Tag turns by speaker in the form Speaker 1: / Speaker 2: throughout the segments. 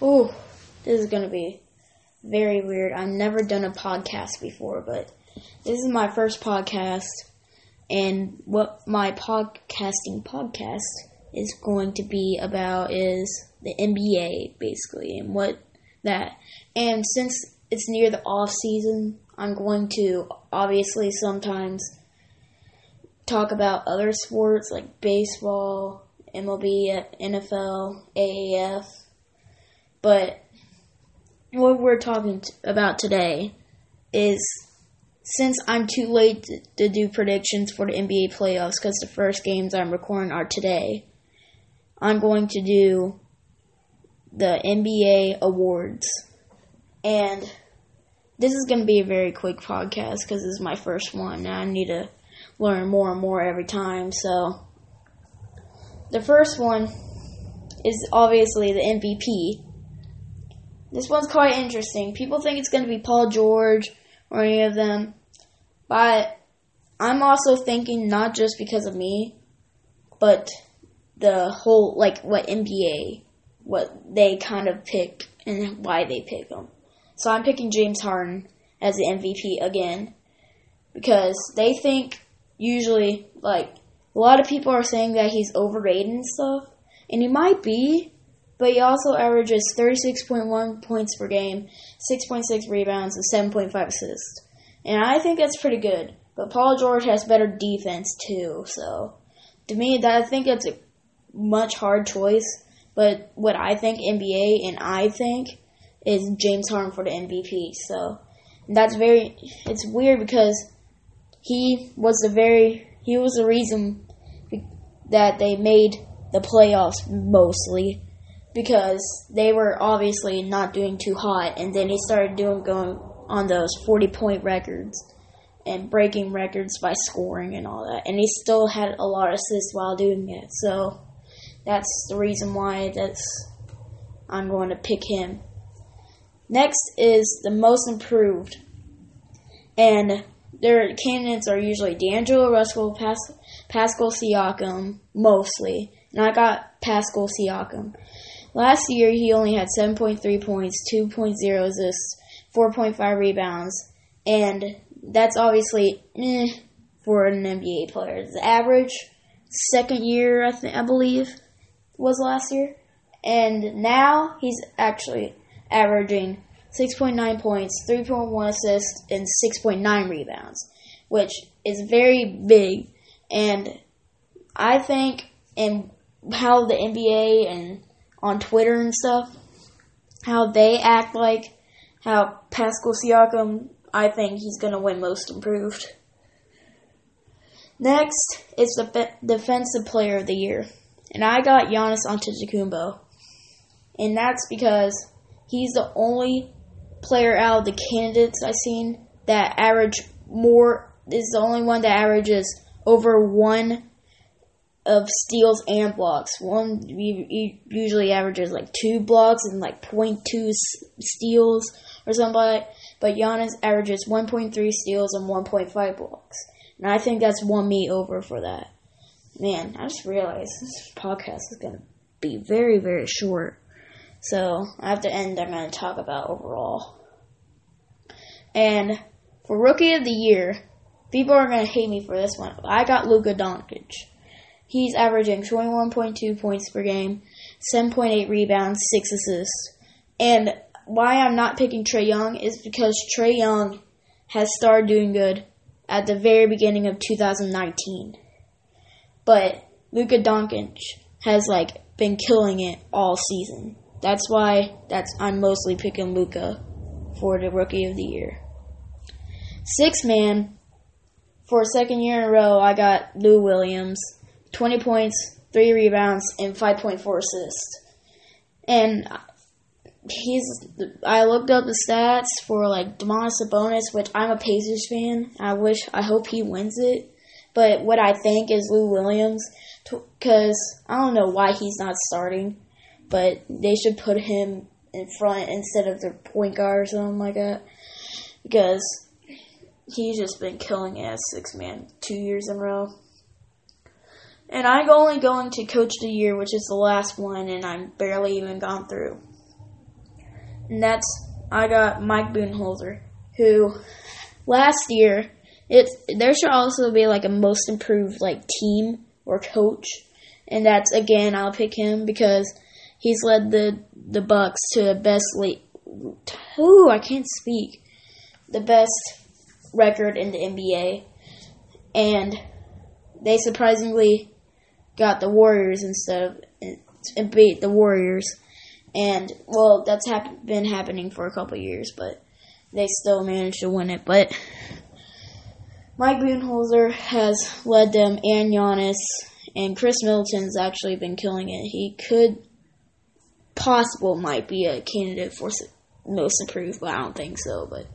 Speaker 1: Oh, this is gonna be very weird. I've never done a podcast before, but this is my first podcast, and what my podcasting podcast is going to be about is the NBA, basically, and what that. And since it's near the off season, I'm going to obviously sometimes talk about other sports like baseball, MLB, NFL, AAF. But what we're talking t- about today is since I'm too late to, to do predictions for the NBA playoffs because the first games I'm recording are today, I'm going to do the NBA awards. And this is going to be a very quick podcast because this is my first one and I need to learn more and more every time. So, the first one is obviously the MVP. This one's quite interesting. People think it's going to be Paul George or any of them, but I'm also thinking not just because of me, but the whole like what NBA, what they kind of pick and why they pick them. So I'm picking James Harden as the MVP again because they think usually like a lot of people are saying that he's overrated and stuff, and he might be, but he also averages 36.1 points per game, 6.6 rebounds, and 7.5 assists. And I think that's pretty good. But Paul George has better defense too, so to me, that I think that's a much hard choice. But what I think NBA and I think is James Harden for the MVP. So that's very. It's weird because he was the very he was the reason that they made the playoffs mostly because they were obviously not doing too hot and then he started doing going on those 40 point records and breaking records by scoring and all that and he still had a lot of assists while doing it so that's the reason why that's I'm going to pick him next is the most improved and their candidates are usually D'Angelo Russell, Pas- Pascal Siakam, mostly. And I got Pascal Siakam. Last year, he only had 7.3 points, 2.0 assists, 4.5 rebounds, and that's obviously eh, for an NBA player. The average second year, I think, I believe, was last year, and now he's actually averaging 6.9 points, 3.1 assists, and 6.9 rebounds, which is very big. And I think in how the NBA and on Twitter and stuff, how they act like how Pascal Siakam, I think he's going to win most improved. Next is the fe- defensive player of the year. And I got Giannis Antetokounmpo. And that's because he's the only player out of the candidates I've seen that average more is the only one that averages over one of steals and blocks. One usually averages like two blocks and like 0.2 steals or something like. But Giannis averages 1.3 steals and 1.5 blocks. And I think that's one me over for that. Man, I just realized this podcast is going to be very, very short. So I have the end, I'm going to talk about overall. And for Rookie of the Year, people are going to hate me for this one. I got Luka Doncic. He's averaging 21.2 points per game, 7.8 rebounds, 6 assists. And why I'm not picking Trae Young is because Trae Young has started doing good at the very beginning of 2019. But Luka Doncic has like been killing it all season. That's why that's I'm mostly picking Luka for the rookie of the year. Six man for a second year in a row, I got Lou Williams, 20 points, 3 rebounds, and 5.4 assists. And he's I looked up the stats for like Domantas Sabonis, which I'm a Pacers fan. I wish I hope he wins it. But what I think is Lou Williams, because I don't know why he's not starting, but they should put him in front instead of the point guard or something like that, because he's just been killing it as six man two years in a row. And I'm only going to Coach the Year, which is the last one, and I'm barely even gone through. and that's I got Mike Budenholzer, who last year it there should also be like a most improved like team or coach, and that's again I'll pick him because he's led the the Bucks to the best late. Ooh, I can't speak. The best record in the NBA, and they surprisingly got the Warriors instead of and beat the Warriors. And well, that's hap- been happening for a couple years, but they still managed to win it. But Mike Budenholzer has led them, and Giannis and Khris Middleton's actually been killing it. He could possible might be a candidate for most improved, but I don't think so. But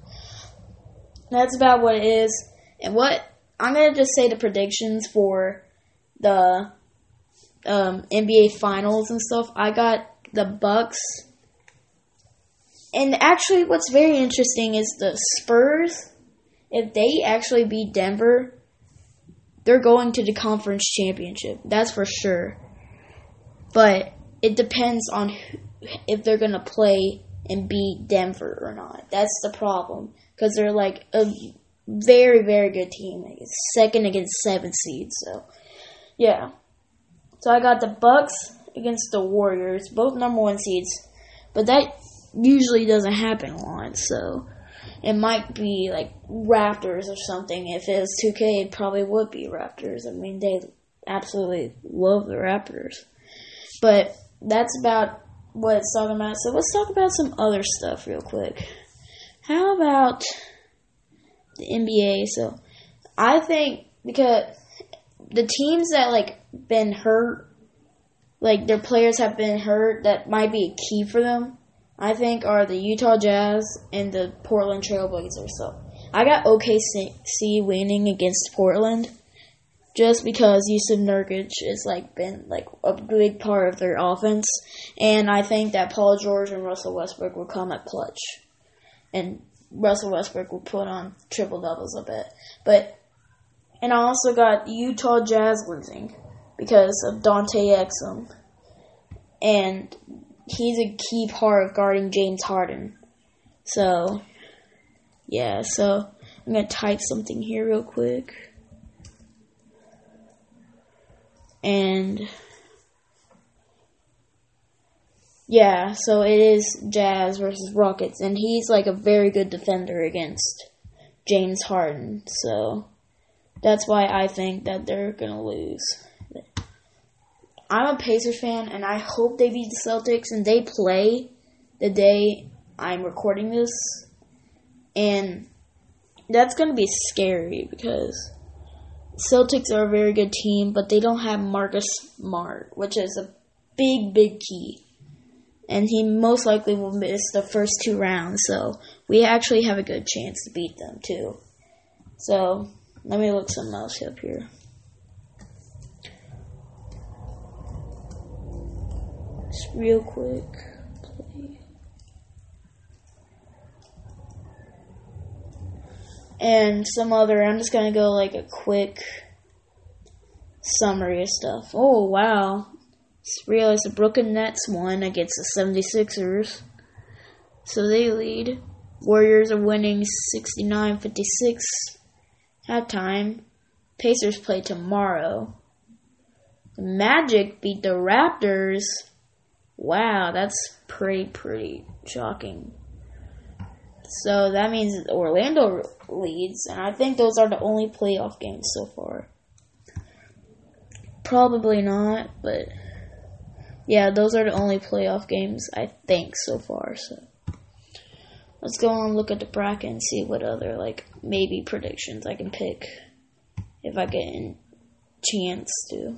Speaker 1: that's about what it is. And what I'm gonna just say the predictions for the um, NBA Finals and stuff. I got the Bucks. And actually, what's very interesting is the Spurs. If they actually beat Denver, they're going to the conference championship. That's for sure. But it depends on who, if they're going to play and beat Denver or not. That's the problem because they're like a very very good team. Like second against seven seeds. So yeah. So I got the Bucks against the Warriors, both number one seeds, but that usually doesn't happen a lot. So it might be like Raptors or something. If it was 2K, it probably would be Raptors. I mean, they absolutely love the Raptors. But that's about what it's talking about. So let's talk about some other stuff real quick. How about the NBA? So I think because the teams that like been hurt, like their players have been hurt, that might be a key for them. I think are the Utah Jazz and the Portland Trailblazers. So I got OKC winning against Portland just because Jusuf Nurkic has like been like a big part of their offense, and I think that Paul George and Russell Westbrook will come at clutch, and Russell Westbrook will put on triple doubles a bit. But and I also got Utah Jazz losing because of Dante Exum, and he's a key part of guarding James Harden. So yeah, so I'm gonna type something here real quick. and yeah, so it is Jazz versus Rockets, and he's like a very good defender against James Harden. So that's why I think that they're gonna lose. I'm a Pacers fan, and I hope they beat the Celtics, and they play the day I'm recording this, and that's gonna be scary because Celtics are a very good team, but they don't have Marcus Smart, which is a big, big key. And he most likely will miss the first two rounds, so we actually have a good chance to beat them, too. So, let me look something else up here. Just real quick. and some other. I'm just gonna go like a quick summary of stuff. Oh wow! Just realized the Brooklyn Nets won against the 76ers. So they lead. Warriors are winning 69 56 halftime. Pacers play tomorrow. The Magic beat the Raptors. Wow, that's pretty, pretty shocking. So that means Orlando leads, and I think those are the only playoff games so far. Probably not, but yeah, those are the only playoff games I think so far. So let's go and look at the bracket and see what other like maybe predictions I can pick if I get a chance to.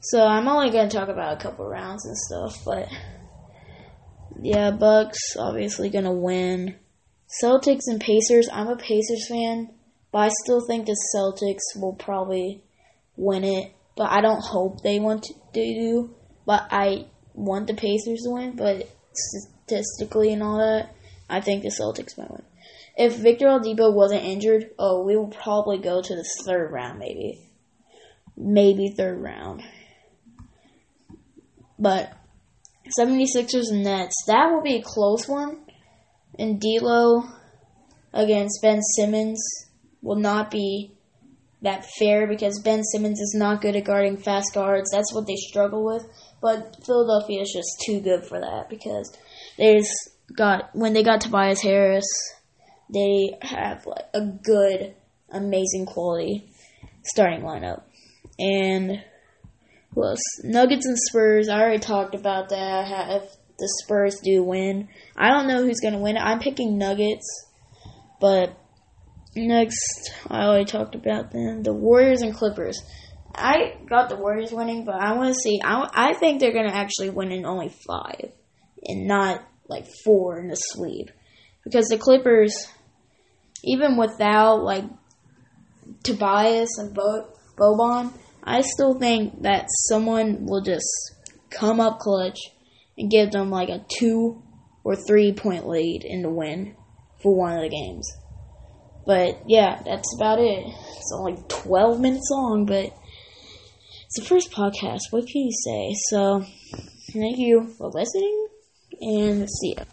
Speaker 1: So I'm only gonna talk about a couple rounds and stuff, but yeah, Bucks obviously gonna win. Celtics and Pacers. I'm a Pacers fan, but I still think the Celtics will probably win it. But I don't hope they want to do. But I want the Pacers to win. But statistically and all that, I think the Celtics might win. If Victor Oladipo wasn't injured, oh, we will probably go to the third round, maybe, maybe third round. But 76ers and Nets. That will be a close one. And D'Lo against Ben Simmons will not be that fair because Ben Simmons is not good at guarding fast guards. That's what they struggle with. But Philadelphia is just too good for that because there's got when they got Tobias Harris, they have like a good, amazing quality starting lineup. And who else? Nuggets and Spurs. I already talked about that. If the Spurs do win, I don't know who's gonna win. I'm picking Nuggets, but next I already talked about them. The Warriors and Clippers. I got the Warriors winning, but I want to see. I, I think they're gonna actually win in only five, and not like four in the sweep, because the Clippers, even without like Tobias and Bo- Boban, I still think that someone will just come up clutch and give them like a two or three point lead in the win for one of the games. But yeah, that's about it. It's only 12 minutes long, but it's the first podcast. What can you say? So, thank you for listening, and see ya.